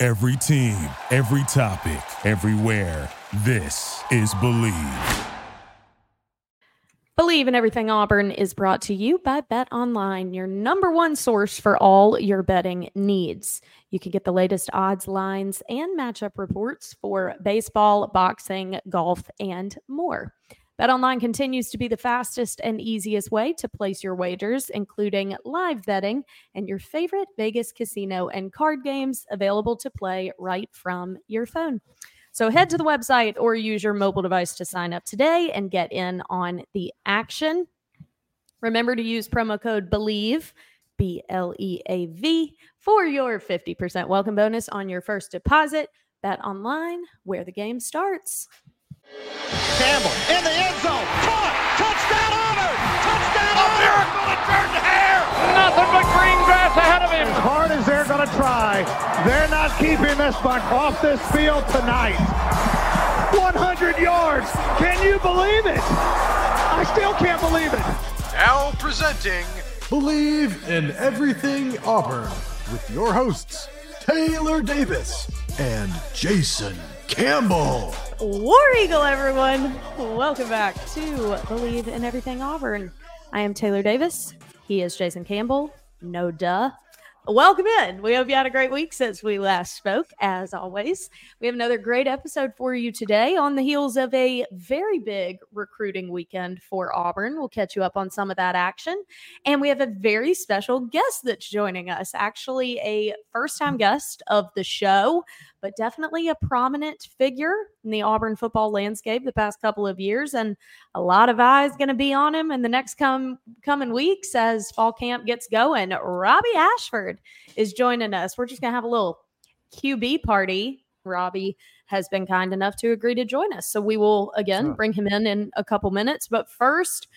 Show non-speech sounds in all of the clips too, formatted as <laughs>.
Every team, every topic, everywhere. This is Believe. Believe in Everything Auburn is brought to you by BetOnline, your number one source for all your betting needs. You can get the latest odds, lines, and matchup reports for baseball, boxing, golf, and more. BetOnline continues to be the fastest and easiest way to place your wagers, including live betting and your favorite Vegas casino and card games available to play right from your phone. So head to the website or use your mobile device to sign up today and get in on the action. Remember to use promo code BLEAV, B L E A V, for your 50% welcome bonus on your first deposit. BetOnline where the game starts. Campbell in the end zone. Caught. Touchdown Auburn. Touchdown A Auburn. miracle to turn hair. Nothing but green grass ahead of him. As hard as they're going to try, they're not keeping this one off this field tonight. 100 yards. Can you believe it? I still can't believe it. Now presenting Believe in Everything Auburn with your hosts, Taylor Davis and Jason Campbell. War Eagle, everyone. Welcome back to Believe in Everything Auburn. I am Taylor Davis. He is Jason Campbell. No duh. Welcome in. We hope you had a great week since we last spoke. As always, we have another great episode for you today on the heels of a very big recruiting weekend for Auburn. We'll catch you up on some of that action. And we have a very special guest that's joining us, actually, a first time guest of the show but definitely a prominent figure in the Auburn football landscape the past couple of years. And a lot of eyes going to be on him in the next come coming weeks as fall camp gets going. Robby Ashford is joining us. We're just going to have a little QB party. Robby has been kind enough to agree to join us. So we will again bring him in in a couple minutes. But first,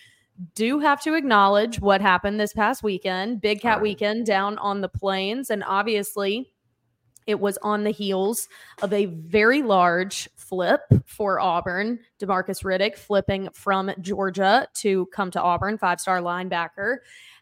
do have to acknowledge what happened this past weekend, Big Cat right. weekend down on the plains. And obviously, it was on the heels of a very large flip for Auburn. Demarcus Riddick flipping from Georgia to come to Auburn, five star linebacker.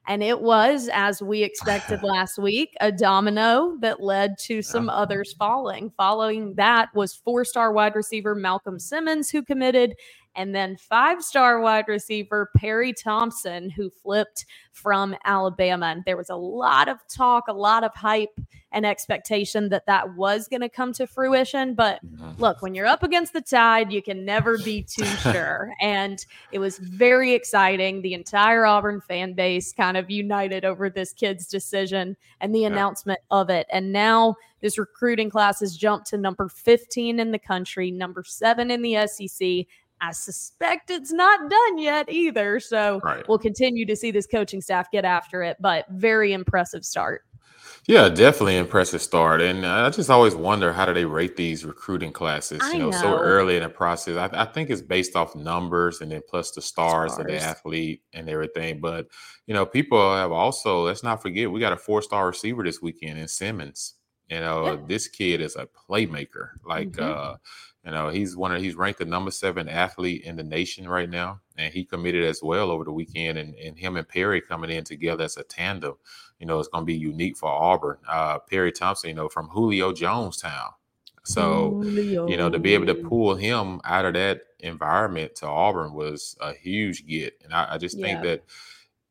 And it was, as we expected <laughs> last week, a domino that led to some others falling. Following that was four star wide receiver Malcolm Simmons, who committed, and then five star wide receiver Perry Thompson, who flipped from Alabama. And there was a lot of talk, a lot of hype and expectation that that was going to come to fruition. But mm-hmm. look, when you're up against the tide, you can never be too <laughs> sure. and it was very exciting. The entire Auburn fan base kind of united over this kid's decision and the yeah. announcement of it. And now this recruiting class has jumped to number 15 in the country, number seven in the SEC, I suspect it's not done yet either. So right. we'll continue to see this coaching staff get after it, but very impressive start. Yeah, definitely impressive start. And I just always wonder how do they rate these recruiting classes, you know, know, so early in the process. I, I, think it's based off numbers and then plus the stars, stars of the athlete and everything. But, you know, people have also, let's not forget, we got a four star receiver this weekend in Simmons. You know, yeah. this kid is a playmaker. Like, mm-hmm. uh, you know, he's one of he's ranked the number seven athlete in the nation right now, and he committed as well over the weekend. And, and him and Perry coming in together as a tandem, you know, it's going to be unique for Auburn. Uh, Perry Thompson, you know, from Julio Jonestown. So, Julio. you know, to be able to pull him out of that environment to Auburn was a huge get. And I, I just yeah. think that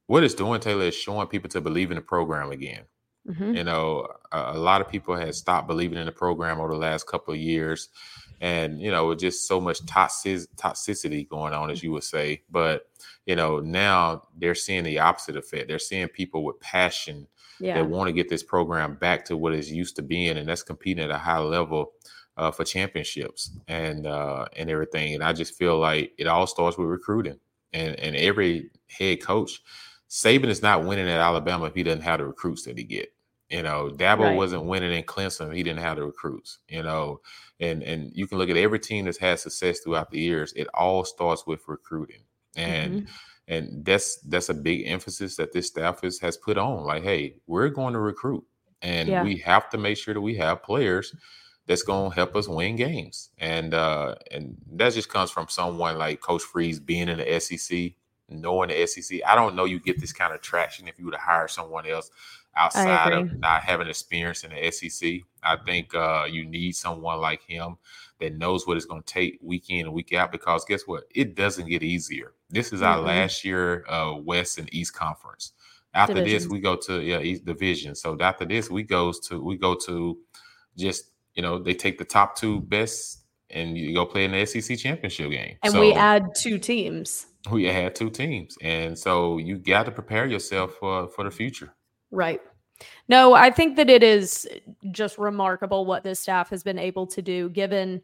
what it's doing, Taylor, is showing people to believe in the program again. Mm-hmm. You know, a, a, lot of people had stopped believing in the program over the last couple of years and you know with just so much toxic toxicity going on as you would say but you know now they're seeing the opposite effect they're seeing people with passion yeah. that want to get this program back to what it's used to being and that's competing at a high level uh, for championships and uh, and everything and i just feel like it all starts with recruiting and and every head coach Saban is not winning at Alabama if he doesn't have the recruits that he get. You know, Dabo right. wasn't winning in Clemson. He didn't have the recruits. You know, and and you can look at every team that's had success throughout the years. It all starts with recruiting, and mm-hmm. and that's that's a big emphasis that this staff is, has put on. Like, hey, we're going to recruit, and yeah. we have to make sure that we have players that's going to help us win games. And uh, and that just comes from someone like Coach Freeze being in the SEC, knowing the SEC. I don't know you get this kind of traction if you were to hire someone else outside of not having experience in the SEC. I think uh, you need someone like him that knows what it's going to take week in and week out because guess what? It doesn't get easier. This is mm-hmm. our last year uh, West and East Conference. After Divisions. this, we go to yeah East Division. So after this, we goes to we go to just you know they take the top two best and you go play in the SEC championship game. And so, we add two teams. We had two teams, and so you got to prepare yourself for for the future. Right. No, I think that it is just remarkable what this staff has been able to do, given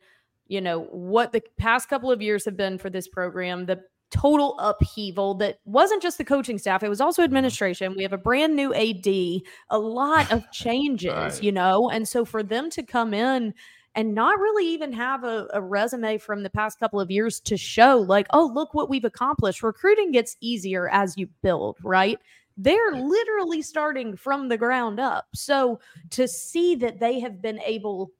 you know what the past couple of years have been for this program. The total upheaval that wasn't just the coaching staff, it was also mm-hmm. administration. We have a brand new AD, a lot of <laughs> changes, right. you know. And so for them to come in and not really even have a, a, resume from the past couple of years to show, like, oh, look what we've accomplished. Recruiting gets easier as you build, right? They're literally starting from the ground up. So to see that they have been able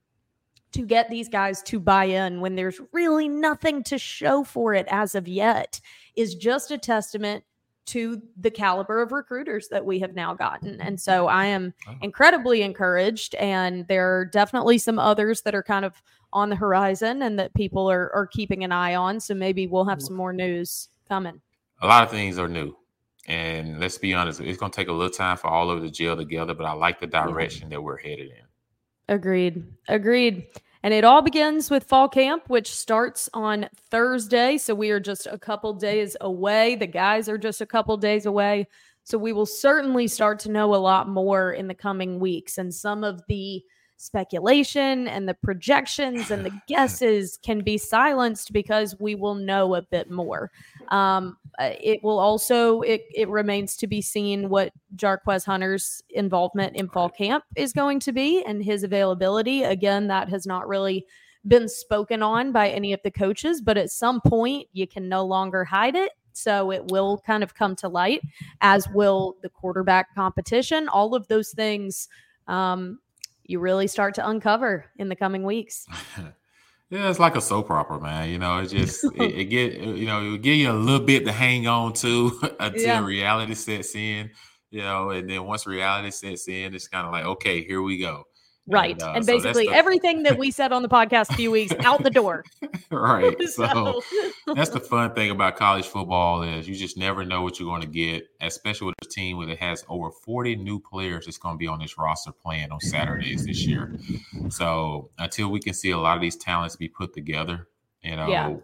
to get these guys to buy in when there's really nothing to show for it as of yet is just a testament to the caliber of recruiters that we have now gotten. And so I am incredibly encouraged. And there are definitely some others that are kind of on the horizon and that people are, are keeping an eye on. So maybe we'll have some more news coming. A lot of things are new. And let's be honest, it's going to take a little time for all of the gel together, but I like the direction yeah. that we're headed in. Agreed. Agreed. And it all begins with fall camp, which starts on Thursday. So we are just a couple days away. The guys are just a couple days away. So we will certainly start to know a lot more in the coming weeks. And some of the speculation and the projections and the <sighs> guesses can be silenced because we will know a bit more. Um, uh, it will also it, it remains to be seen what Jarquez Hunter's involvement in fall camp is going to be and his availability. Again, that has not really been spoken on by any of the coaches, but at some point you can no longer hide it. So it will kind of come to light, as will the quarterback competition. All of those things um, you really start to uncover in the coming weeks. <laughs> yeah, it's like a soap opera, man. You know, it just it, it, <laughs> get you know it give you a little bit to hang on to <laughs> until yeah. reality sets in. You know, and then once reality sets in, it's kind of like, okay, here we go. Right. And, uh, and basically so the... everything that we <laughs> said on the podcast a few weeks out the door. <laughs> right. <laughs> so that's the fun thing about college football is you just never know what you're going to get, especially with a team that has over 40 new players that's going to be on this roster playing on Saturdays this year. So until we can see a lot of these talents be put together, you know, yeah.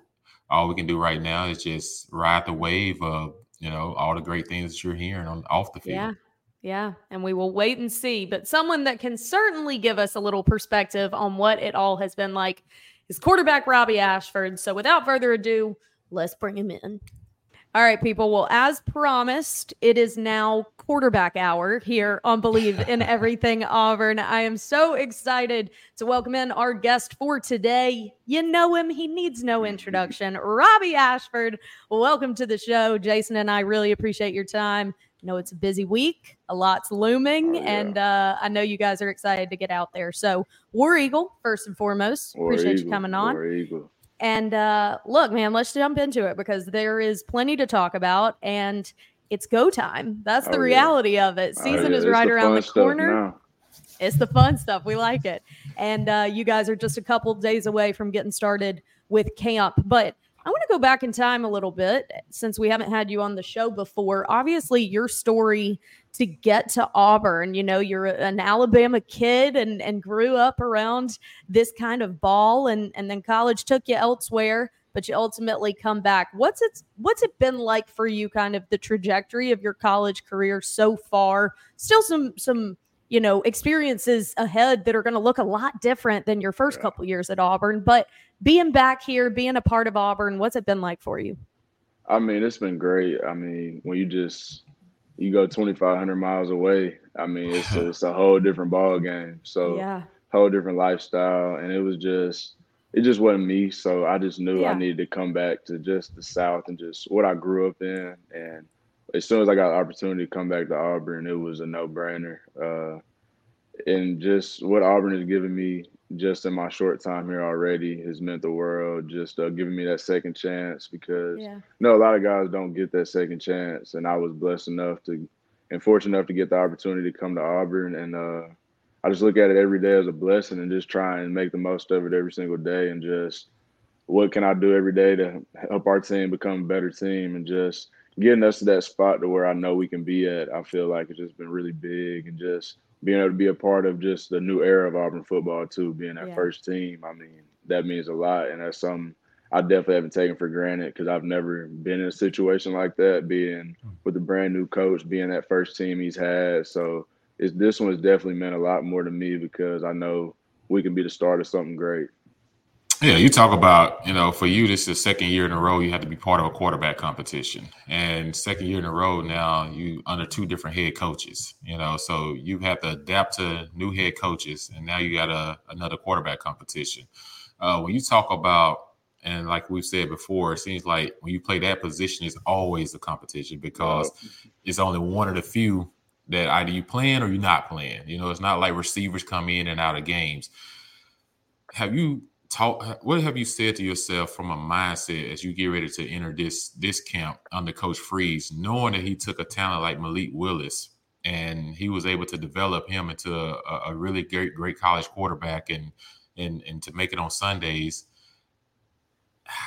all we can do right now is just ride the wave of, you know, all the great things that you're hearing on off the field. Yeah. Yeah, and we will wait and see. But someone that can certainly give us a little perspective on what it all has been like is quarterback Robby Ashford. So without further ado, let's bring him in. All right, people. Well, as promised, it is now quarterback hour here on Believe in <laughs> Everything Auburn. I am so excited to welcome in our guest for today. You know him, he needs no introduction. <laughs> Robby Ashford, welcome to the show. Jason and I really appreciate your time know it's a busy week, a lot's looming, oh, yeah. and uh, I know you guys are excited to get out there. So, War Eagle, first and foremost, War appreciate Eagle. you coming on. War Eagle. And uh, look, man, let's jump into it because there is plenty to talk about, and it's go time. That's the oh, reality yeah. of it. Oh, Season oh, yeah. is right around the corner. It's the fun stuff. We like it. And uh, you guys are just a couple days away from getting started with camp. But I want to go back in time a little bit eh, since we haven't had you on the show before. Obviously, your story to get to Auburn, you know, you're an Alabama kid and and grew up around this kind of ball and and then college took you elsewhere, but you ultimately come back. What's it what's it been like for you kind of the trajectory of your college career so far? Still some some you know experiences ahead that are going to look a lot different than your first yeah. couple years at Auburn, but being back here, being a part of Auburn, what's it been like for you? I mean, it's been great. I mean, when you just you go 2,500 miles away I mean, it's a, it's a whole different ball game. So yeah, whole different lifestyle, and it was just it just wasn't me. So I just knew yeah. I needed to come back to just the South and just what I grew up in. And as soon as I got the opportunity to come back to Auburn, it was a no brainer. Uh, and just what Auburn has given me just in my short time here already has meant the world. Just uh, giving me that second chance because yeah. you know a lot of guys don't get that second chance, and I was blessed enough to and fortunate enough to get the opportunity to come to Auburn, and uh, I just look at it every day as a blessing and just try and make the most of it every single day, and just what can I do every day to help our team become a better team, and just getting us to that spot to where I know we can be at. I feel like it's just been really big, and just being able to be a part of just the new era of Auburn football too, being that yeah. first team. I mean, that means a lot, and that's something I definitely haven't taken for granted because I've never been in a situation like that, being hmm. with a brand new coach, being that first team he's had. So it's, this one has definitely meant a lot more to me because I know we can be the start of something great. Yeah, you talk about, you know, for you, this is the second year in a row you had to be part of a quarterback competition. And second year in a row now, you under two different head coaches, you know, so you have to adapt to new head coaches. And now you got a, another quarterback competition. Uh, when you talk about, and like we've said before, it seems like when you play that position, it's always a competition because it's only one of the few that either you playing or you're not playing. You know, it's not like receivers come in and out of games. Have you what have you said to yourself from a mindset as you get ready to enter this this camp under coach freeze knowing that he took a talent like malik willis and he was able to develop him into a, a really great great college quarterback and and and to make it on sundays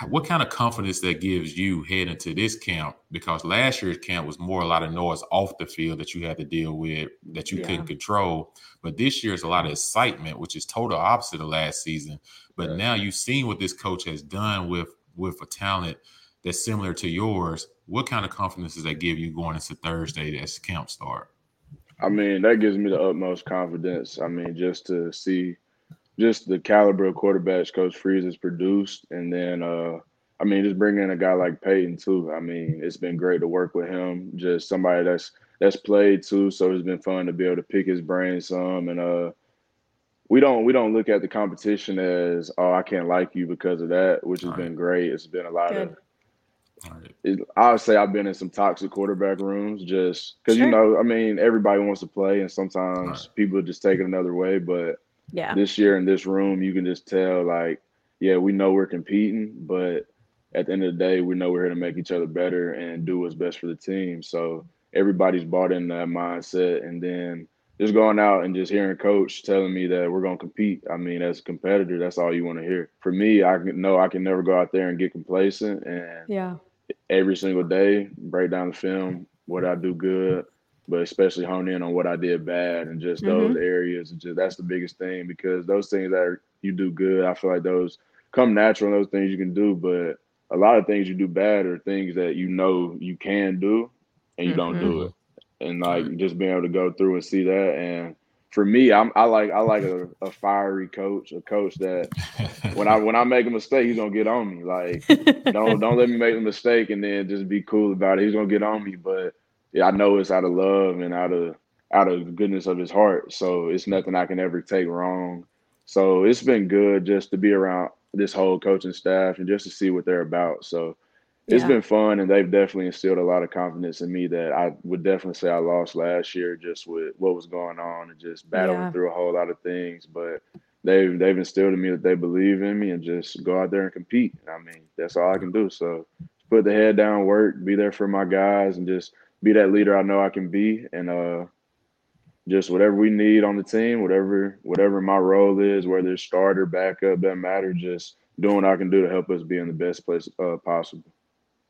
what kind of confidence that gives you heading to this camp? Because last year's camp was more a lot of noise off the field that you had to deal with that you yeah. couldn't control. But this year is a lot of excitement, which is total opposite of last season. But now you've seen what this coach has done with with a talent that's similar to yours. What kind of confidence does that give you going into Thursday as camp start? I mean, that gives me the utmost confidence. I mean, just to see just the caliber of quarterbacks Coach Freeze has produced, and then uh, I mean, just bringing in a guy like Payton too. I mean, it's been great to work with him. Just somebody that's that's played too, so it's been fun to be able to pick his brain some. And uh, we don't we don't look at the competition as oh I can't like you because of that, which has been great. It's been a lot Good. of. It, I would say I've been in some toxic quarterback rooms just because sure. you know I mean everybody wants to play and sometimes right. people just take it another way, but yeah. This year in this room, you can just tell like, yeah, we know we're competing, but at the end of the day, we know we're here to make each other better and do what's best for the team. So everybody's bought in that mindset, and then just going out and just hearing coach telling me that we're going to compete. I mean, as a competitor, that's all you want to hear. For me, I know I can never go out there and get complacent and yeah, every single day break down the film, what I do good, but especially hone in on what I did bad and just mm-hmm. those areas. And Just that's the biggest thing because those things that are, you do good, I feel like those come natural. And those things you can do, but a lot of things you do bad are things that you know you can do and you mm-hmm. don't do mm-hmm. it. And like just being able to go through and see that and for me, I'm I like I like a, a fiery coach, a coach that when I when I make a mistake, he's gonna get on me. Like don't don't let me make a mistake and then just be cool about it. He's gonna get on me, but yeah, I know it's out of love and out of out of goodness of his heart. So it's nothing I can ever take wrong. So it's been good just to be around this whole coaching staff and just to see what they're about. So it's yeah. been fun and they've definitely instilled a lot of confidence in me that I would definitely say I lost last year just with what was going on and just battling yeah. through a whole lot of things. But they've they've instilled in me that they believe in me and just go out there and compete. I mean, that's all I can do. So put the head down, work, be there for my guys and just be that leader I know I can be, and uh, just whatever we need on the team, whatever whatever my role is, whether it's starter, backup, doesn't matter. Just doing what I can do to help us be in the best place uh, possible.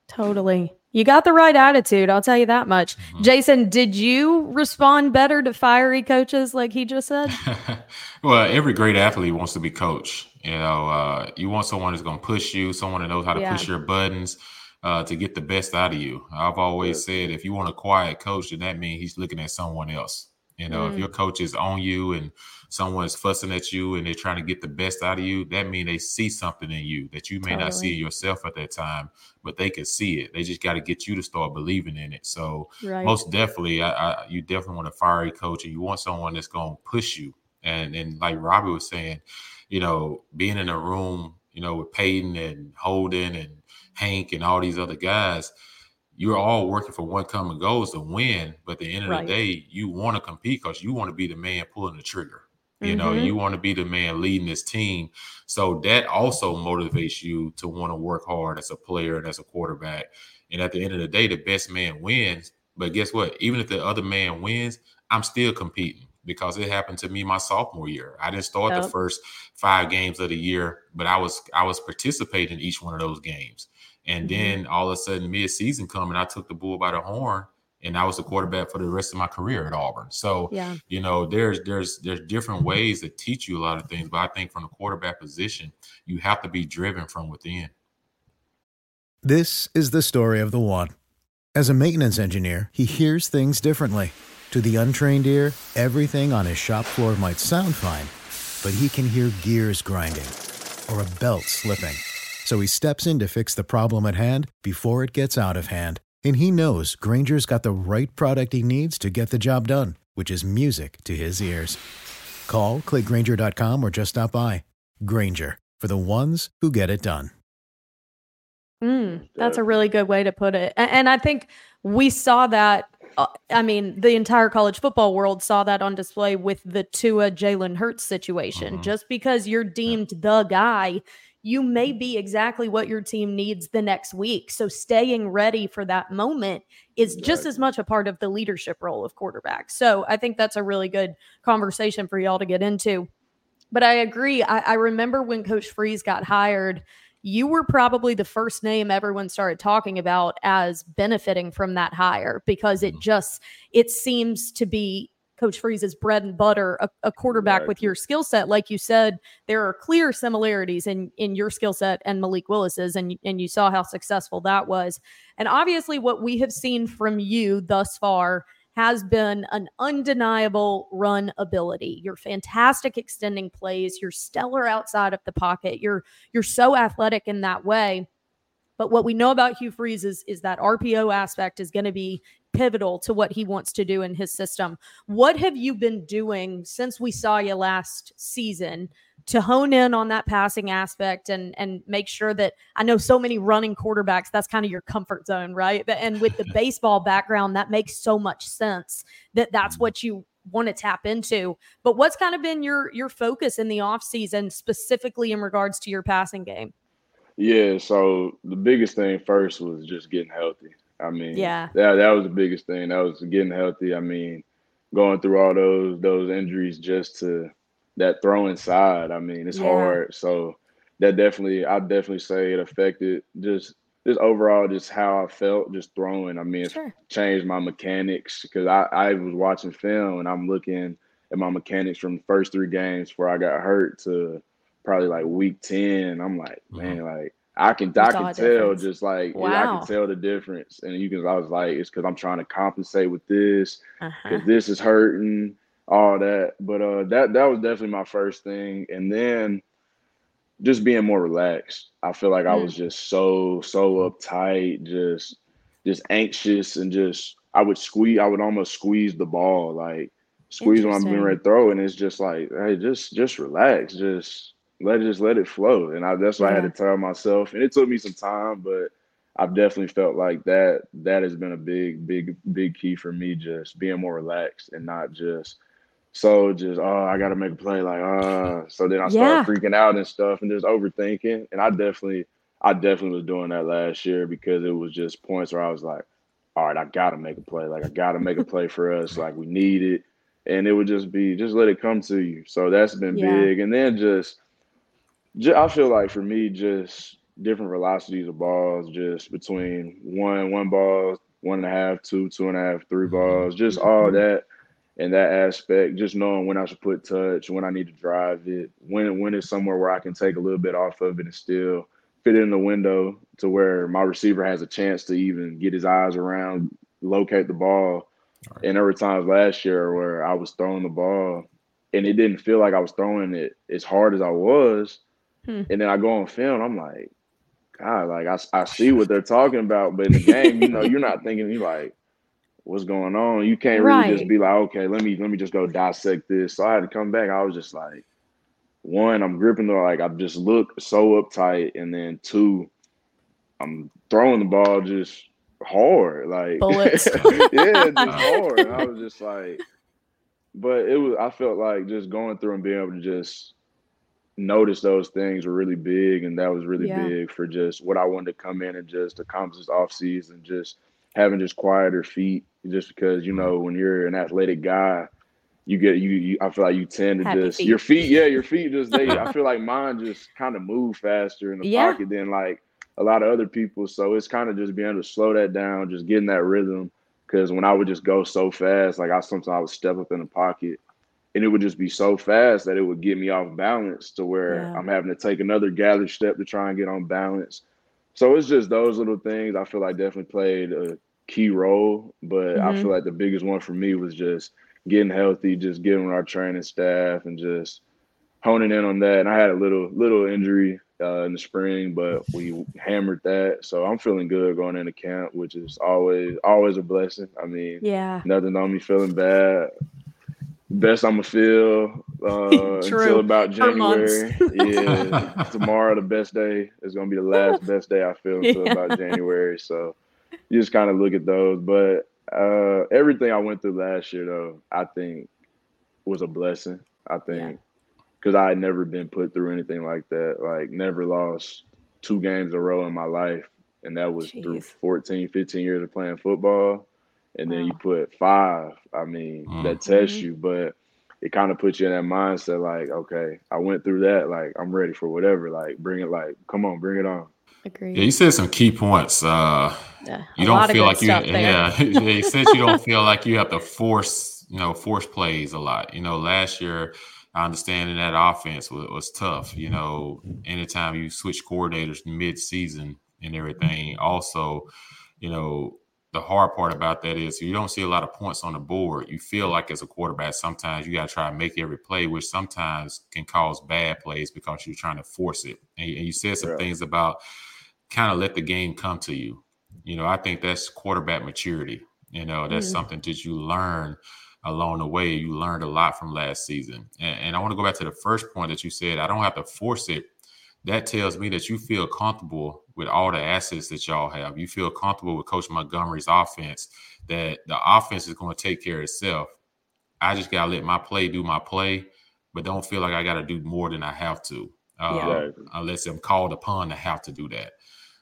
Totally. You got the right attitude. I'll tell you that much. Mm-hmm. Jason, did you respond better to fiery coaches like he just said? <laughs> well, every great athlete wants to be coached. You know, uh, you want someone who's going to push you, someone that knows how to yeah. push your buttons uh, to get the best out of you. I've always said if you want a quiet coach, then that means he's looking at someone else. You know, mm. if your coach is on you and someone's fussing at you and they're trying to get the best out of you, that means they see something in you that you may totally. not see yourself at that time, but they can see it. They just got to get you to start believing in it. So right. most definitely, I, I, you definitely want a fiery coach and you want someone that's going to push you. And and like Robby was saying, you know, being in a room, you know, with Payton and Holden and Hank and all these other guys – you're all working for one common goal is to win. But at the end of right. the day, you want to compete because you want to be the man pulling the trigger. You mm-hmm. know, you want to be the man leading this team. So that also motivates you to want to work hard as a player and as a quarterback. And at the end of the day, the best man wins. But guess what? Even if the other man wins, I'm still competing because it happened to me my sophomore year. I didn't start yep. the first five games of the year, but I was I was participating in each one of those games. And mm-hmm. then all of a sudden, mid season coming, I took the bull by the horn, and I was the quarterback for the rest of my career at Auburn. So, yeah. you know, there's there's there's different ways to teach you a lot of things, but I think from the quarterback position, you have to be driven from within. This is the story of the one. As a maintenance engineer, he hears things differently. To the untrained ear, everything on his shop floor might sound fine, but he can hear gears grinding or a belt slipping. So he steps in to fix the problem at hand before it gets out of hand. And he knows Grainger's got the right product he needs to get the job done, which is music to his ears. Call, clickgrainger.com, or just stop by. Grainger, for the ones who get it done. Mm, that's a really good way to put it. And I think we saw that. Uh, I mean, the entire college football world saw that on display with the Tua Jalen Hurts situation. Mm-hmm. Just because you're deemed the guy you may be exactly what your team needs the next week. So staying ready for that moment is exactly. just as much a part of the leadership role of quarterback. So I think that's a really good conversation for y'all to get into. But I agree. I, I remember when Coach Freeze got hired, you were probably the first name everyone started talking about as benefiting from that hire because it mm-hmm. just it seems to be Coach Freeze's bread and butter, a, a quarterback right. with your skill set. Like you said, there are clear similarities in in your skill set and Malik Willis's, and and you saw how successful that was. And obviously, what we have seen from you thus far has been an undeniable run ability. You're fantastic extending plays. You're stellar outside of the pocket. You're you're so athletic in that way. But what we know about Hugh Freeze is, is that RPO aspect is going to be pivotal to what he wants to do in his system. What have you been doing since we saw you last season to hone in on that passing aspect and and make sure that I know so many running quarterbacks that's kind of your comfort zone, right? And with the <laughs> baseball background that makes so much sense that that's mm-hmm. what you want to tap into. But what's kind of been your your focus in the offseason specifically in regards to your passing game? Yeah, so the biggest thing first was just getting healthy. I mean, yeah, that that was the biggest thing. That was getting healthy. I mean, going through all those those injuries just to that throwing side. I mean, it's yeah. hard. So that definitely, I definitely say it affected just just overall just how I felt just throwing. I mean, sure. changed my mechanics because I I was watching film and I'm looking at my mechanics from the first three games before I got hurt to probably like week ten. I'm like, mm-hmm. man, like I can I can tell just like wow. yeah, I can tell the difference, and you can I was like it's because I'm trying to compensate with this because uh-huh. this is hurting all that. But uh, that that was definitely my first thing, and then just being more relaxed. I feel like mm. I was mm. just so so uptight, just just anxious, and just I would squeeze. I would almost squeeze the ball, like squeeze when I'm being ready to throw, and it's just like hey, just just relax, just let it just let it flow. And I, that's what yeah. I had to tell myself. And it took me some time, but I've definitely felt like that. That has been a big, big, big key for me. Just being more relaxed and not just so just oh I got to make a play like uh. So then I started yeah. freaking out and stuff and just overthinking. And I definitely, I definitely was doing that last year because it was just points where I was like, all right, I got to make a play. Like I got to make a play for us. <laughs> Like we need it. And it would just be just let it come to you. So that's been yeah. big. And then just I feel like for me, just different velocities of balls, just between one one ball, one and a half, two, two and a half, three mm-hmm. balls, just all mm-hmm. that and that aspect, just knowing when I should put touch, when I need to drive it, when when it's somewhere where I can take a little bit off of it and still fit it in the window to where my receiver has a chance to even get his eyes around, locate the ball. Right. And there were times last year where I was throwing the ball and it didn't feel like I was throwing it as hard as I was. Hmm. And then I go on film, I'm like, God, like I, I see what they're talking about, but in the game, you know, you're not thinking you like, what's going on? You can't really right. just be like, okay, let me let me just go dissect this. So I had to come back. I was just like, one, I'm gripping the like I just look so uptight, and then two, I'm throwing the ball just hard, like bullets. <laughs> yeah, <laughs> just hard. And I was just like, but it was. I felt like just going through and being able to just notice those things were really big, and that was really yeah. big for just what I wanted to come in and just accomplish this off season, just having just quieter feet, just because you know when you're an athletic guy, you get you, you I feel like you tend to Happy just feet. your feet, yeah, your feet just they. I <laughs> feel like mine just kind of move faster in the yeah. pocket than like a lot of other people. So it's kind of just being able to slow that down, just getting that rhythm. Because when I would just go so fast, like I sometimes I would step up in the pocket and it would just be so fast that it would get me off balance to where yeah. I'm having to take another gather step to try and get on balance. So it's just those little things I feel like definitely played a key role. But mm-hmm. I feel like the biggest one for me was just getting healthy, just getting with our training staff and just honing in on that. And I had a little little injury uh, in the spring, but we hammered that. So I'm feeling good going into camp, which is always always a blessing. I mean, yeah, nothing on me feeling bad. Best I'm gonna feel <laughs> uh, until about January. yeah, <laughs> tomorrow the best day is gonna be the last <laughs> best day I feel until yeah. about January. So you just kind of look at those, but uh, everything I went through last year though, I think was a blessing. I think because I had never been put through anything like that. Like never lost two games in a row in my life. And that was Jeez. through 14, 15 years of playing football. And wow. then you put five. I mean, mm-hmm. that tests you, but it kind of puts you in that mindset like, okay, I went through that. Like, I'm ready for whatever. Like, bring it, like, come on, bring it on. Agreed. Yeah, you said some key points. Uh, yeah, you don't feel like you, <laughs> yeah, you said you don't feel like you have to force, you know, force plays a lot. You know, last year, I understand that offense was, was tough. You know, anytime you switch coordinators mid-season and everything. Also, you know, the hard part about that is you don't see a lot of points on the board. You feel like as a quarterback, sometimes you got to try to make every play, which sometimes can cause bad plays because you're trying to force it. And, and you said some things about kind of let the game come to you. You know, I think that's quarterback maturity. You know, that's mm-hmm. something that you learn along the way. You learned a lot from last season. And, and I want to go back to the first point that you said, I don't have to force it. That tells me that you feel comfortable with all the assets that y'all have. You feel comfortable with Coach Montgomery's offense, that the offense is going to take care of itself. I just got to let my play do my play, but don't feel like I got to do more than I have to, uh, yeah. unless I'm called upon to have to do that.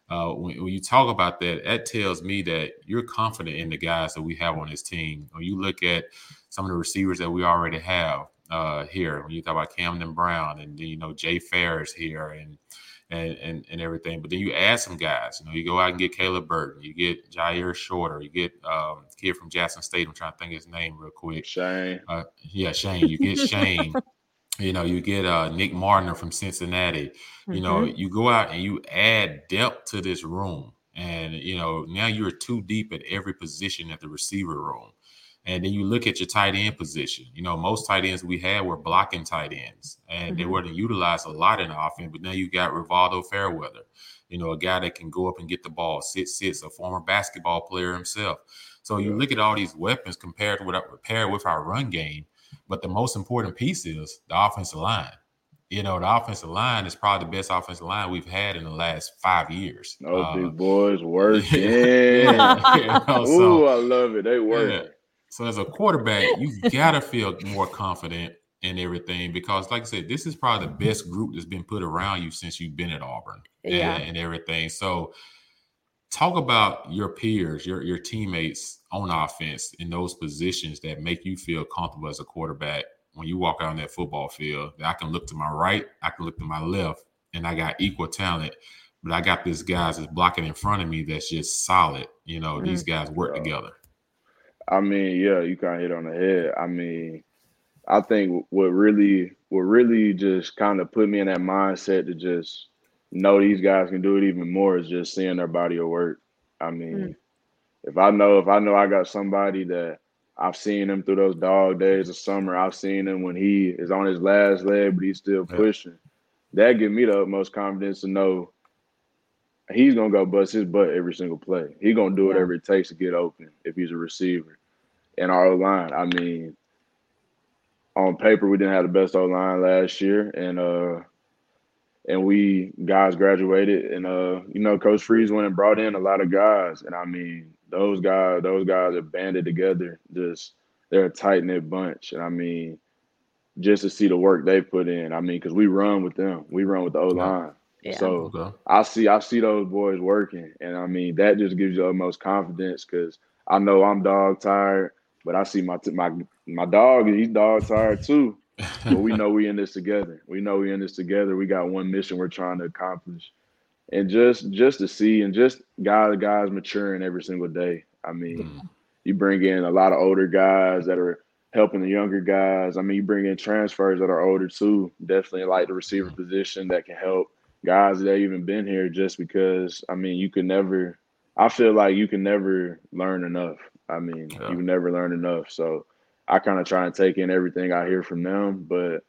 Uh, when, when, you talk about that, that tells me that you're confident in the guys that we have on this team. When you look at some of the receivers that we already have uh, here, when you talk about Camden Brown and you know Jay Ferris here and and, and and everything, but then you add some guys. You know, you go out and get Caleb Burton, you get Jyaire Shorter, you get um, kid from Jackson State. I'm trying to think his name real quick. Shane. Uh, yeah, Shane. You get Shane. <laughs> You know, you get uh, Nick Mardner from Cincinnati. You know, mm-hmm. you go out and you add depth to this room. And, you know, now you're too deep at every position at the receiver room. And then you look at your tight end position. You know, most tight ends we had were blocking tight ends, and mm-hmm. they weren't utilized a lot in the offense. But now you got Rivaldo Fairweather, you know, a guy that can go up and get the ball, sit, sits, a former basketball player himself. So you look at all these weapons compared to what I paired with our run game. But the most important piece is the offensive line. You know, the offensive line is probably the best offensive line we've had in the last five years. Oh, uh, big boys <laughs> working. <laughs> yeah. you know, so, Ooh, I love it. They work. Yeah. So as a quarterback, you gotta feel more confident in everything because, like I said, this is probably the best group that's been put around you since you've been at Auburn. Yeah. And, and everything. So talk about your peers, your your teammates on offense in those positions that make you feel comfortable as a quarterback when you walk out on that football field. I can look to my right, I can look to my left, and I got equal talent. But I got these guys that's blocking in front of me that's just solid. You know, mm-hmm. these guys work together. I mean, yeah, you kind of hit on the head. I mean, I think what really, what really just kind of put me in that mindset to just know these guys can do it even more is just seeing their body of work. I mean, mm if I know if I know I got somebody that I've seen him through those dog days of summer. I've seen him when he is on his last leg, but he's still pushing. Yeah. That give me the utmost confidence to know he's gonna go bust his butt every single play. He's gonna do whatever it takes to get open if he's a receiver. And our line, I mean, on paper we didn't have the best O line last year, and uh, and we guys graduated, and uh, you know, Coach Freeze went and brought in a lot of guys, and I mean, those guys, those guys are banded together. Just they're a tight knit bunch, and I mean, just to see the work they put in. I mean, because we run with them, we run with the O line. Yeah. So okay. I see, I see those boys working, and I mean that just gives you the most confidence because I know I'm dog tired, but I see my my my dog, he's dog tired too. but we know we in this together. We know we in this together. We got one mission we're trying to accomplish, and just just to see and just guys guys maturing every single day. I mean, mm. you bring in a lot of older guys that are helping the younger guys. I mean, you bring in transfers that are older too. Definitely like the receiver position that can help guys that even been here just because I mean you can never I feel like you can never learn enough. I mean, yeah. you never learn enough. So I kind of try and take in everything I hear from them, but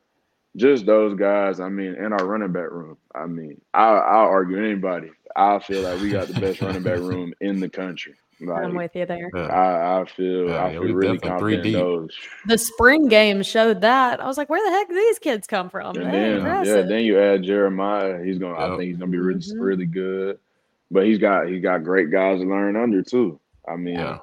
just those guys, I mean, in our running back room. I mean, I I'll argue anybody. I feel like we got the best running back <laughs> room in the country. Like, I'm with you there. I, I feel yeah, I feel really confident in those. The spring game showed that. I was like, where the heck do these kids come from? And then, yeah, then you add Jeremiah. He's gonna. Yep. I think he's gonna be really, mm-hmm. really good. But he's got he's got great guys to learn under too. I mean, yeah.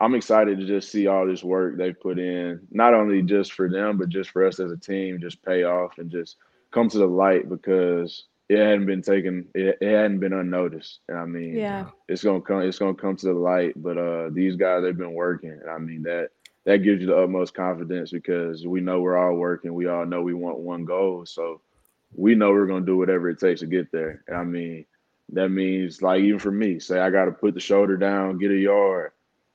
I'm excited to just see all this work they put in, not only just for them, but just for us as a team, just pay off and just come to the light because it hadn't been taken it, it hadn't been unnoticed. And i mean yeah. it's gonna come it's gonna come to the light but uh these guys they've been working. And i mean that that gives you the utmost confidence because we know we're all working. We all know we want one goal. So we know we're gonna do whatever it takes to get there. And i mean that means like even for me say i gotta put the shoulder down get a yard.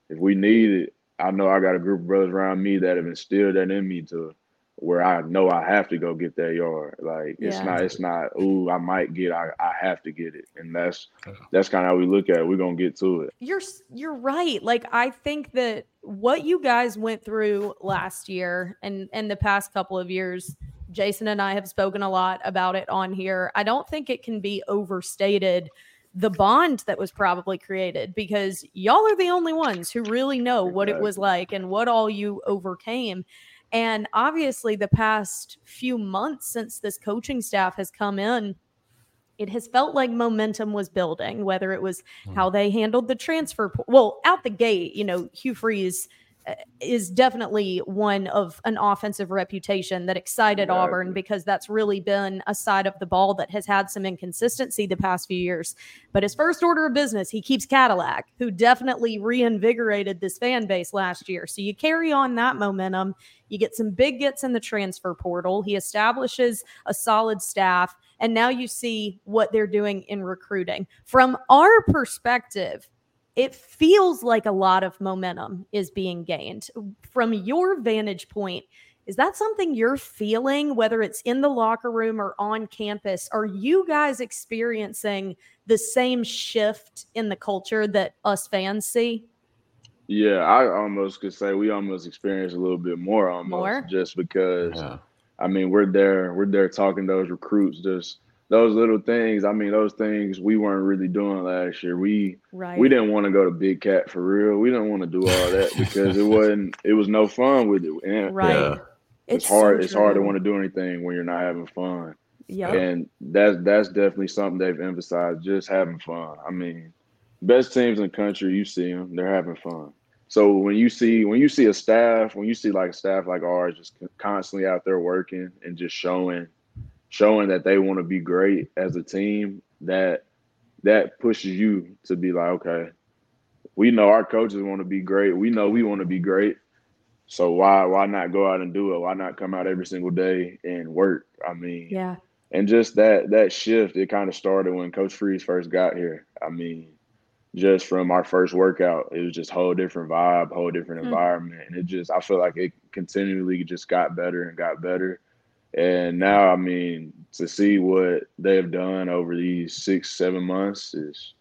If we need it i know i got a group of brothers around me that have instilled that in me to where I know I have to go get that yard. Like it's yeah. not it's not ooh, I might get I, I have to get it. And that's that's kind of how we look at it. We're gonna get to it. You're you're right. Like I think that what you guys went through last year and and the past couple of years, Jason and I have spoken a lot about it on here. I don't think it can be overstated the bond that was probably created because y'all are the only ones who really know what it was like and what all you overcame. And obviously, the past few months since this coaching staff has come in, it has felt like momentum was building, whether it was mm. how they handled the transfer. Well, out the gate, you know, Hugh Freeze is definitely one of an offensive reputation that excited exactly. Auburn because that's really been a side of the ball that has had some inconsistency the past few years. But his first order of business, he keeps Cadillac, who definitely reinvigorated this fan base last year. So you carry on that momentum. You get some big gets in the transfer portal. He establishes a solid staff. And now you see what they're doing in recruiting. From our perspective, it feels like a lot of momentum is being gained. From your vantage point, is that something you're feeling, whether it's in the locker room or on campus? Are you guys experiencing the same shift in the culture that us fans see? Yeah, I almost could say we almost experience a little bit more almost more? just because yeah. I mean we're there, we're there talking those recruits just those little things. I mean, those things we weren't really doing last year. We right. we didn't want to go to Big Cat for real. We didn't want to do all that <laughs> because it wasn't. It was no fun with it. And, right. Yeah. It's, it's hard. So it's hard to want to do anything when you're not having fun. Yeah. And that's that's definitely something they've emphasized. Just having fun. I mean, best teams in the country. You see them. They're having fun. So when you see when you see a staff, when you see like a staff like ours, just constantly out there working and just showing showing that they want to be great as a team, that that pushes you to be like, okay, we know our coaches want to be great. We know we want to be great. So why why not go out and do it? Why not come out every single day and work? I mean, yeah. And just that that shift, it kind of started when Coach Freeze first got here. I mean, just from our first workout, it was just whole different vibe, whole different mm-hmm. environment, and it just I feel like it continually just got better and got better. And now, I mean, to see what they've done over these six, seven months is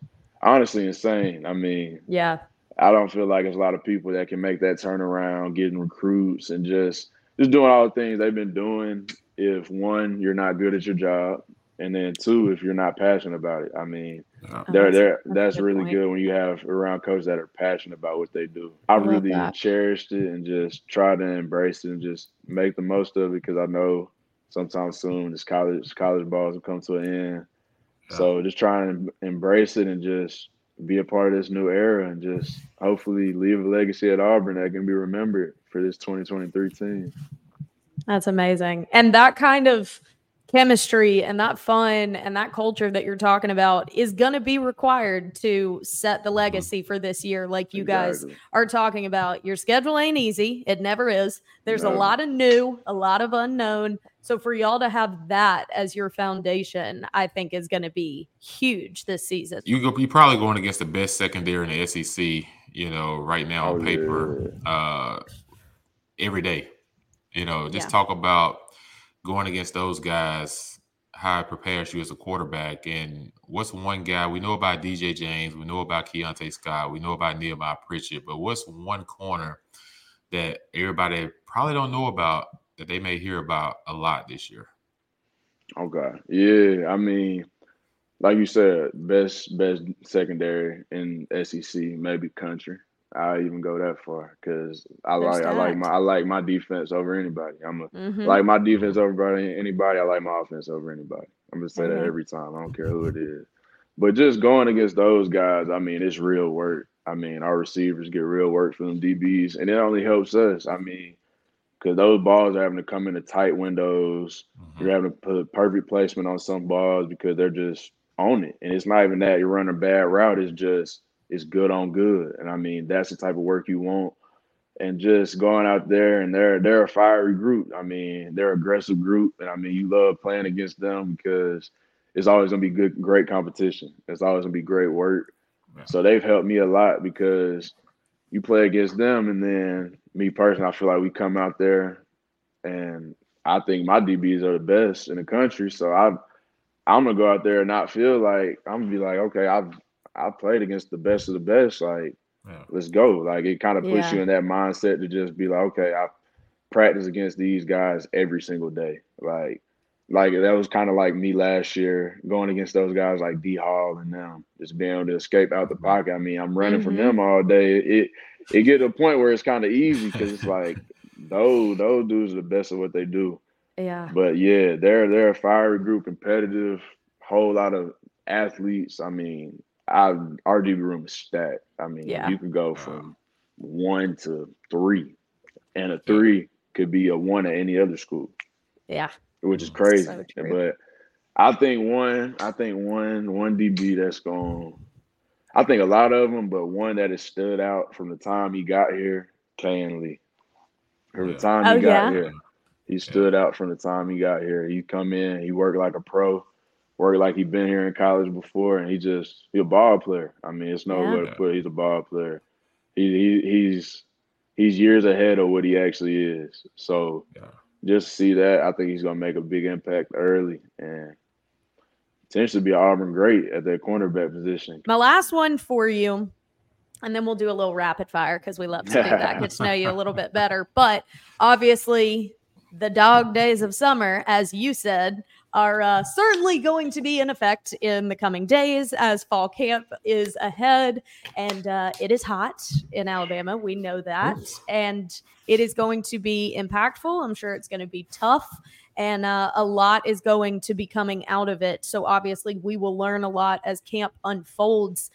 honestly insane. I mean, yeah, I don't feel like there's a lot of people that can make that turnaround, getting recruits and just just doing all the things they've been doing. If one, you're not good at your job, and then two, if you're not passionate about it. I mean, yeah. they're, they're, that's, that's really good when you have around coaches that are passionate about what they do. I, I really that. cherished it and just try to embrace it and just make the most of it because I know sometime soon this college college balls will come to an end. Yeah. So just try and embrace it and just be a part of this new era and just hopefully leave a legacy at Auburn that can be remembered for this 2023 team. That's amazing. And that kind of chemistry and that fun and that culture that you're talking about is going to be required to set the mm-hmm. legacy for this year like you exactly. guys are talking about your schedule ain't easy it never is there's no. a lot of new a lot of unknown so for y'all to have that as your foundation i think is going to be huge this season you go, you're probably going against the best secondary in the sec you know right now oh, on paper yeah. uh every day you know just yeah. talk about going against those guys, how it prepares you as a quarterback. And what's one guy we know about DJ James, we know about Keionte Scott, we know about Nehemiah Pritchett, but what's one corner that everybody probably don't know about that they may hear about a lot this year? Okay. Yeah. I mean, like you said, best best secondary in SEC, maybe country. I even go that far because I like I like my I like my defense over anybody. I'm a mm-hmm. like my defense over anybody. I like my offense over anybody. I'm gonna say mm-hmm. that every time. I don't care who it is. But just going against those guys, I mean, it's real work. I mean, our receivers get real work from them DBs, and it only helps us. I mean, because those balls are having to come into tight windows. Mm-hmm. You're having to put perfect placement on some balls because they're just on it, and it's not even that you're running a bad route. It's just it's good on good. And I mean, that's the type of work you want. And just going out there and they're they're a fiery group. I mean, they're aggressive group. And I mean, you love playing against them because it's always gonna be good, great competition. It's always gonna be great work. Yeah. So they've helped me a lot because you play against them, and then me personally, I feel like we come out there, and I think my DBs are the best in the country. So I, I'm gonna go out there and not feel like I'm gonna be like, okay, I've I played against the best of the best. Like, yeah. let's go. Like, it kind of puts yeah. you in that mindset to just be like, okay, I practice against these guys every single day. Like, like that was kind of like me last year going against those guys like D Hall and them, just being able to escape out the mm-hmm. pocket. I mean, I'm running mm-hmm. from them all day. It it get to a point where it's kind of easy because it's like <laughs> those those dudes are the best of what they do. Yeah. But yeah, they're they're a fiery group, competitive, whole lot of athletes. I mean, I RDB room is stacked. I mean, yeah. you can go from one to three, and a three could be a one at any other school. Yeah, which is crazy. So but I think one, I think one, one DB that's going. I think a lot of them, but one that has stood out from the time he got here, Kayin Lee. From the time he oh, got yeah? here, he stood out from the time he got here. He come in, he worked like a pro worked like he'd been here in college before, and he just he a ball player. I mean, it's no yeah. way to put. It. He's a ball player. He, he he's he's years ahead of what he actually is. So yeah. Just see that, I think he's gonna make a big impact early and potentially be Auburn great at that cornerback position. My last one for you. And then we'll do a little rapid fire because we love to do that, get to know you a little bit better. But obviously, the dog days of summer, as you said, are uh, certainly going to be in effect in the coming days as fall camp is ahead. And uh, it is hot in Alabama. We know that. And it is going to be impactful. I'm sure it's going to be tough. And uh, a lot is going to be coming out of it. So obviously, we will learn a lot as camp unfolds.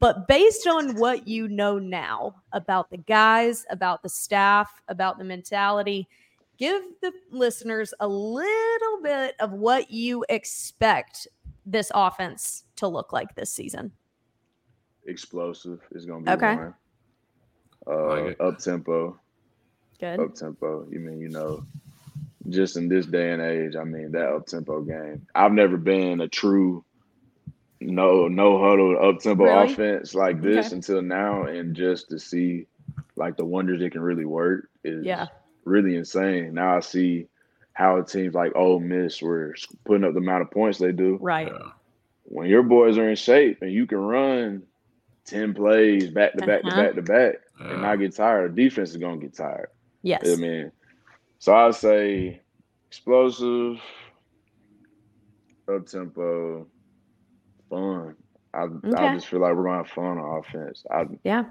But based on what you know now about the guys, about the staff, about the mentality, give the listeners a little bit of what you expect this offense to look like this season. Explosive is going to be okay. one. Uh, up tempo. Good. Up tempo. You mean you know, just in this day and age, I mean that up tempo game. I've never been a true no no huddle up tempo really? offense like this okay. until now, and just to see like the wonders it can really work is yeah really insane. Now I see how teams like Ole Miss were putting up the amount of points they do. Right. When your boys are in shape and you can run 10 plays back to back uh-huh. to back to back and not get tired. the Defense is gonna get tired. Yes. I mean, so I'd say explosive, up tempo, fun. I okay. I just feel like we're gonna have fun on offense. I, yeah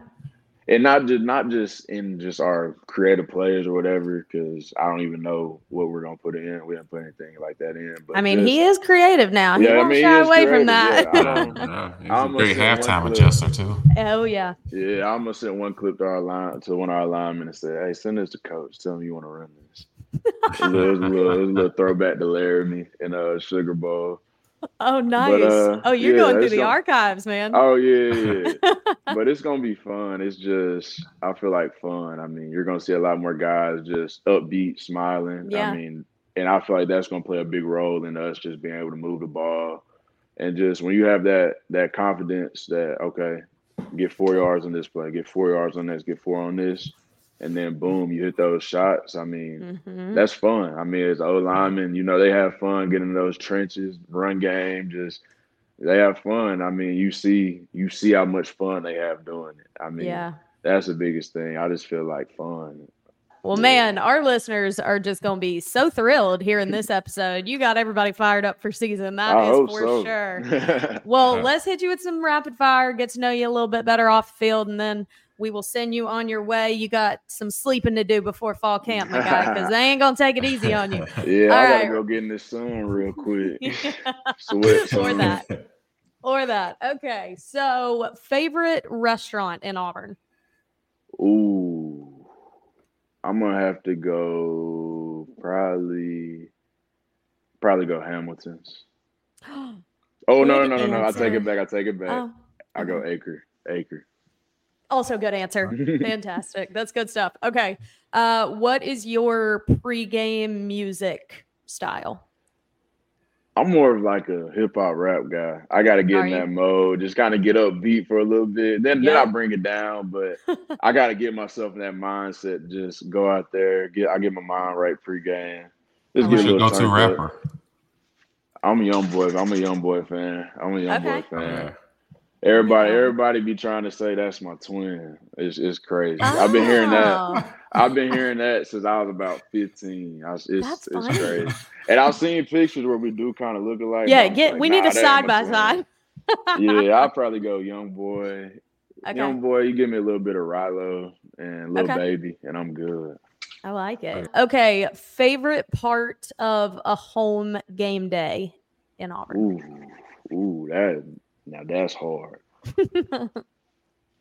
and not just not just in just our creative players or whatever, because I don't even know what we're gonna put in. We haven't put anything like that in. But I mean, just, he is creative now. He yeah, won't I mean, shy away creative. from that. Yeah, yeah, <laughs> he's a great halftime adjuster too. Oh yeah. Yeah, I'm gonna send one clip to our line to one of our linemen and say, "Hey, send this to coach. Tell him you want to run this." it, was a little, it, was a little, it was a little throwback to Laremy in a uh, Sugar Bowl. <laughs> Oh, nice. But, uh, oh, you're yeah, going through the gonna, archives, man. Oh yeah, yeah. <laughs> but it's gonna be fun. It's just I feel like fun. I mean, you're gonna see a lot more guys just upbeat, smiling. Yeah. I mean, and I feel like that's gonna play a big role in us just being able to move the ball. And just when you have that that confidence that okay, get four yards on this play, get four yards on this, get four on this, and then boom, you hit those shots. I mean, mm-hmm. that's fun. I mean, as O linemen, you know, they have fun getting in those trenches, run game, just they have fun. I mean, you see, you see how much fun they have doing it. I mean, yeah. that's the biggest thing. I just feel like fun. Well, man, our listeners are just going to be so thrilled hearing this episode. You got everybody fired up for season. That I is for so. sure. <laughs> well, let's hit you with some rapid fire, get to know you a little bit better off the field, and then we will send you on your way. You got some sleeping to do before fall camp, my guy, because <laughs> they ain't gonna take it easy on you. <laughs> yeah, All I gotta go get in this sun real quick. <laughs> Sweat or that. Or that. Okay. So favorite restaurant in Auburn? Ooh. I'm gonna have to go probably probably go Hamilton's. <gasps> oh no, no, no, no, no. I take it back. I take it back. Oh. I go Acre. Acre. Also, good answer. Fantastic. That's good stuff. Okay. Uh, what is your pregame music style? I'm more of like a hip hop rap guy. I got to get Are in you? that mode, just kind of get up beat for a little bit. Then, then I bring it down, but <laughs> I got to get myself in that mindset. Just go out there, get I get my mind right pregame. Just get a little go to rapper. I'm a YoungBoy. I'm a YoungBoy fan. I'm a young okay. boy fan. Everybody, yeah. everybody be trying to say that's my twin. It's it's crazy. Oh. I've been hearing that. Oh. I've been hearing that since I was about fifteen. I it's that's it's crazy. And I've seen pictures where we do kind of look alike. Yeah, get like, we nah, need a side by side. yeah, I'll probably go YoungBoy. Okay. YoungBoy, you give me a little bit of Rylo and little okay. baby, and I'm good. I like it. Okay, favorite part of a home game day in Auburn. Ooh, ooh, that now that's hard.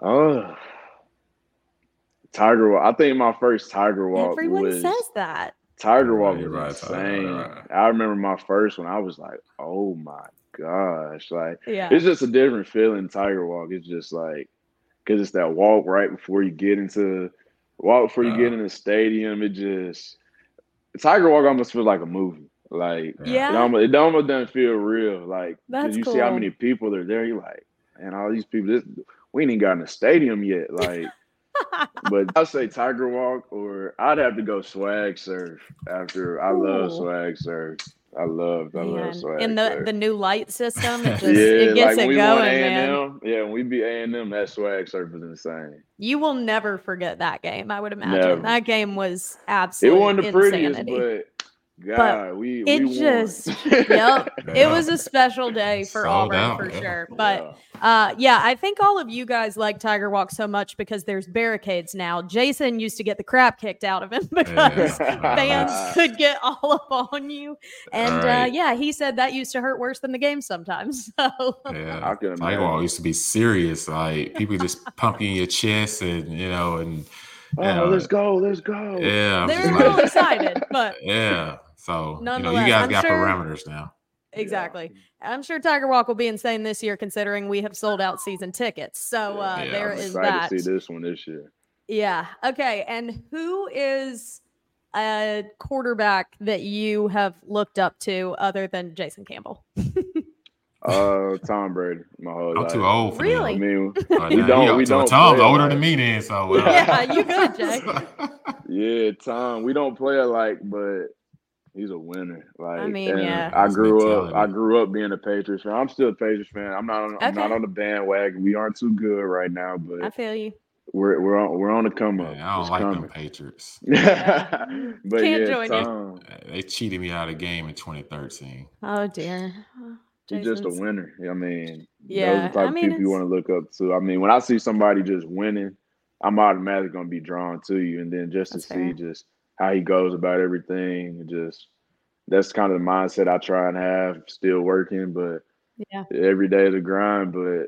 oh, <laughs> Tiger Walk. I think my first Tiger Walk. Everyone was, says that. Tiger Walk was right, insane. Right. I remember my first one. I was like, oh my gosh, like yeah. it's just a different feeling. Tiger Walk. It's just like because it's that walk right before you get into walk before you uh, get in the stadium. It just Tiger Walk almost feels like a movie. Like, yeah, it almost, it almost doesn't feel real. Like, because you cool. see how many people are there, you're like, and all these people, this, we ain't even got in the stadium yet. Like, <laughs> but I'll say Tiger Walk, or I'd have to go Swag Surf after. I Ooh. love Swag Surf. I love, I love swag. In the the new light system, it <laughs> just yeah, it gets like it going, man. Yeah, when we be A and M, that swag surf is insane. You will never forget that game. I would imagine never. that game was absolutely. It wasn't the insanity. prettiest, but God, but we, it we just <laughs> yep. yeah. It was a special day for Sold Auburn out, for yeah. sure. But uh yeah, I think all of you guys like Tiger Walk so much because there's barricades now. Jason used to get the crap kicked out of him <laughs> because <laughs> fans could get all up on you. And uh, right. uh yeah, he said that used to hurt worse than the game sometimes. So yeah, Tiger Walk used to be serious. Like people just pumping your chest and you know and Oh, know, let's go, let's go. Yeah. They're real excited, but yeah. So you know, you guys I'm got sure, parameters now. Exactly. Yeah. I'm sure Tiger Walk will be insane this year, considering we have sold out season tickets. So uh, yeah, there I'm is that. To see this one this year. Yeah. Okay. And who is a quarterback that you have looked up to other than Jason Campbell? uh, Tom Brady. My whole I'm life. too old. For really? I mean, <laughs> we don't. We don't. Tom's older like, than me, then. So <laughs> uh. yeah, you good, Jay? <laughs> yeah, Tom. We don't play alike, but He's a winner. Like I mean, yeah. I grew up. I grew up being a Patriots fan. I'm still a Patriots fan. I'm not. On, okay. I'm not on the bandwagon. We aren't too good right now, but I feel you. We're we're on we're on the come up. I don't it's like coming. them Patriots. <laughs> but Can't yeah, join you. Tom, They cheated me out of the game in 2013. Oh dear. He's just a Jason's- winner. I mean, Yeah, those are the type I of people you want to look up to. I mean, when I see somebody just winning, I'm automatically gonna be drawn to you, and then just to see fair. just how he goes about everything, and just that's kind of the mindset I try and have. Still working, but Yeah. every day is a grind. But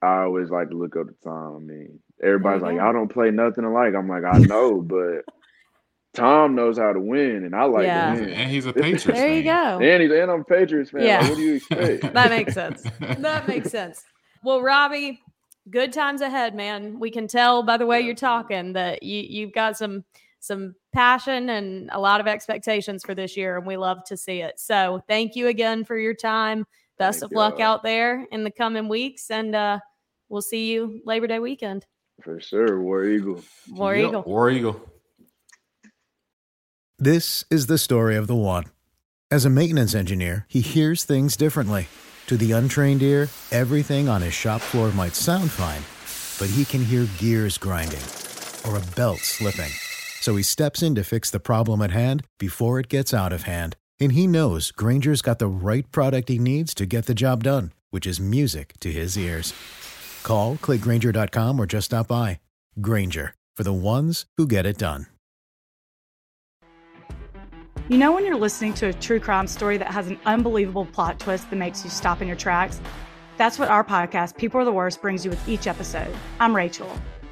I always like to look up to Tom. I mean, everybody's like. I don't play nothing alike. I'm like, I <laughs> know, but Tom knows how to win, and I like Yeah. to win. And he's a <laughs> Patriots There you go. And he's and I'm a Patriots fan. Yeah. Like, what do you expect? <laughs> That makes sense. That makes sense. Well, Robby, good times ahead, man. We can tell by the way you're talking that you you've got some some passion and a lot of expectations for this year, and we love to see it. So, thank you again for your time. Best Thank of luck y'all. out there in the coming weeks, and uh, we'll see you Labor Day weekend. For sure, War Eagle. War Yep, Eagle. War Eagle. This is the story of the one. As a maintenance engineer, he hears things differently. To the untrained ear, everything on his shop floor might sound fine, but he can hear gears grinding or a belt slipping. So he steps in to fix the problem at hand before it gets out of hand. And he knows Grainger's got the right product he needs to get the job done, which is music to his ears. Call, clickgrainger.com, or just stop by. Granger, for the ones who get it done. You know, when you're listening to a true crime story that has an unbelievable plot twist that makes you stop in your tracks? That's what our podcast, People Are the Worst, brings you with each episode. I'm Rachel.